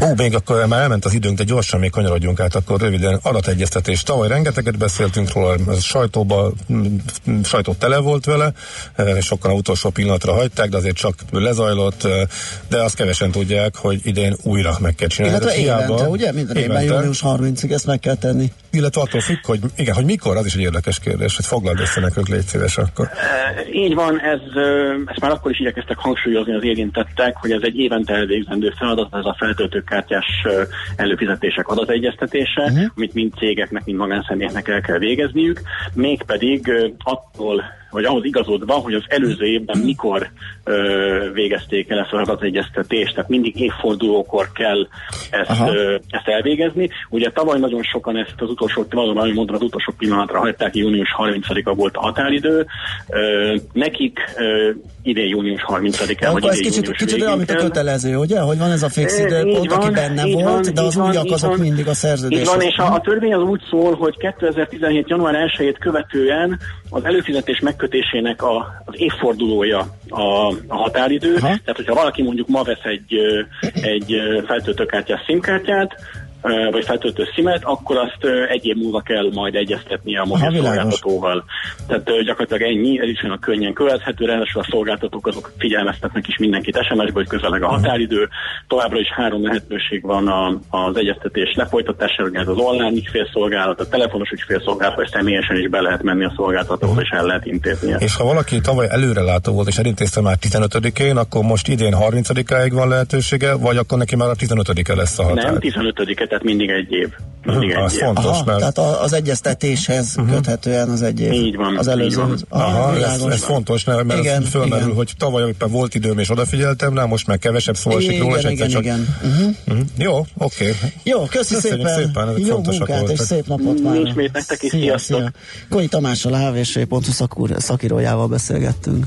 Ó, még akkor már elment az időnk, de gyorsan még kanyarodjunk át, akkor röviden adategyeztetés. Tavaly rengeteget beszéltünk róla, ez sajtóba, mm, sajtó tele volt vele, eh, és sokan a utolsó pillanatra hagyták, de azért csak lezajlott, ö, de azt kevesen tudják, hogy idén újra meg kell csinálni. Illetve hiába- évente, ugye? Minden évben június 30-ig ezt meg kell tenni. Illetve attól függ, hogy igen, hogy mikor, az is egy érdekes kérdés, hogy foglald össze nekünk, légy szíves akkor. E, Így van, ez, ezt már akkor is igyekeztek hangsúlyozni az érintettek, hogy ez egy évente elvégzendő feladat, ez a feltöltőkártyás előfizetések adategyeztetése, uh-huh. amit mind cégeknek, mind magánszemélyeknek el kell végezniük, mégpedig attól, vagy ahhoz igazodva, hogy az előző évben mikor ö, végezték el ezt az adategyeztetést, tehát mindig évfordulókor kell ezt, Aha. ö, ezt elvégezni. Ugye tavaly nagyon sokan ezt az utolsó, valóban, ahogy mondom, az utolsó pillanatra hagyták, június 30-a volt a határidő. Ö, nekik ö, idén június 30-a, Akkor vagy ez idén kicsit, június kicsit olyan, mint a kötelező, ugye? Hogy van ez a fix időpont, így aki benne így volt, van, de az így van, újak így azok van. mindig a Így szerződés. van, és a, a törvény az úgy szól, hogy 2017. január 1-ét követően az előfizetés megkötésének a, az évfordulója a, a határidő. Aha. Tehát, hogyha valaki mondjuk ma vesz egy, egy feltöltőkártyás szimkártyát, vagy feltöltő szimet, akkor azt egy év múlva kell majd egyeztetnie a mobil szolgáltatóval. Tehát gyakorlatilag ennyi, ez is olyan könnyen követhető, ráadásul a szolgáltatók azok figyelmeztetnek is mindenkit SMS-be, hogy közeleg a határidő. Továbbra is három lehetőség van a, az egyeztetés lefolytatására, ez az online ügyfélszolgálat, a telefonos ügyfélszolgálat, vagy személyesen is be lehet menni a szolgáltatóhoz, és el lehet intézni. És ha valaki tavaly előrelátó volt, és elintézte már 15-én, akkor most idén 30-áig van lehetősége, vagy akkor neki már a 15-e lesz a határ? Nem, 15 tehát mindig egy év. Mindig egy az év. fontos. Aha, mert- tehát az egyeztetéshez köthetően az egy év. Így van, Az előzőhöz. van. Aha, ez, ez fontos, mert, mert Igen, fölmerül, igen. hogy tavaly éppen volt időm és odafigyeltem rá, most már kevesebb szó esik róla, és Igen, egyszer igen, csak... igen. Uh-huh. Mhm. Jó, oké. Jó, köszi Köszönjük szépen. szépen, ezek Jó munkát és szép napot már. Nincs mit, nektek is, Szia, sziasztok. szia. Konyi Tamással, a hvsv.hu szakírójával beszélgettünk.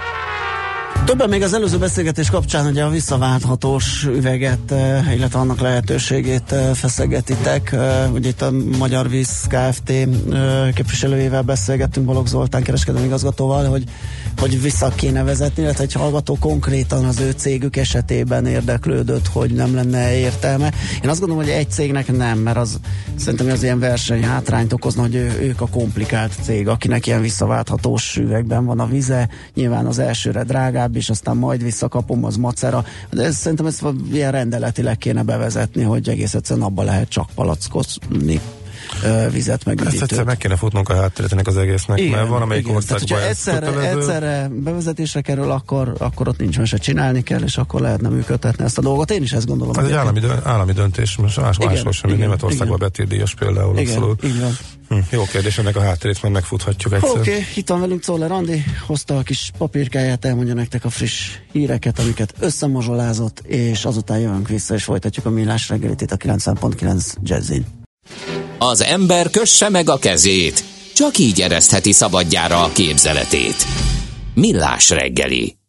Többen még az előző beszélgetés kapcsán ugye a visszaválthatós üveget, eh, illetve annak lehetőségét eh, feszegetitek. Eh, Ugye itt a Magyar Víz Kft. képviselőjével beszélgettünk, Balogh Zoltán kereskedelmi igazgatóval, hogy, hogy vissza kéne vezetni, illetve egy hallgató konkrétan az ő cégük esetében érdeklődött, hogy nem lenne értelme. Én azt gondolom, hogy egy cégnek nem, mert az szerintem az ilyen verseny hátrányt okozna, hogy ő, ők a komplikált cég, akinek ilyen visszaválthatós üvegben van a vize, nyilván az elsőre drágább, és aztán majd visszakapom, az macera, de ez, szerintem ezt ilyen rendeletileg kéne bevezetni, hogy egész egyszerűen abba lehet csak palackozni vizet, meg Ezt egyszer üdítőt. meg kéne futnunk a hátteret ennek az egésznek, igen, mert van amelyik igen. Tehát, országban ez egyszerre, kötelező. egyszerre bevezetésre kerül, akkor, akkor ott nincs mese csinálni kell, és akkor lehetne működtetni ezt a dolgot. Én is ezt gondolom. Ez egy állami, dö- állami döntés, más, máshol sem, mint igen, Németországban igen. betétdíjas például. Igen, abszolút. így van. Hm, jó kérdés, ennek a hátterét majd megfuthatjuk egyszer. Oké, okay, itt van velünk Czoller Andi, hozta a kis papírkáját, elmondja nektek a friss híreket, amiket összemozsolázott, és azután jövünk vissza, és folytatjuk a millás reggelit itt a 90.9 Jazzin. Az ember kösse meg a kezét. Csak így eresztheti szabadjára a képzeletét. Millás reggeli.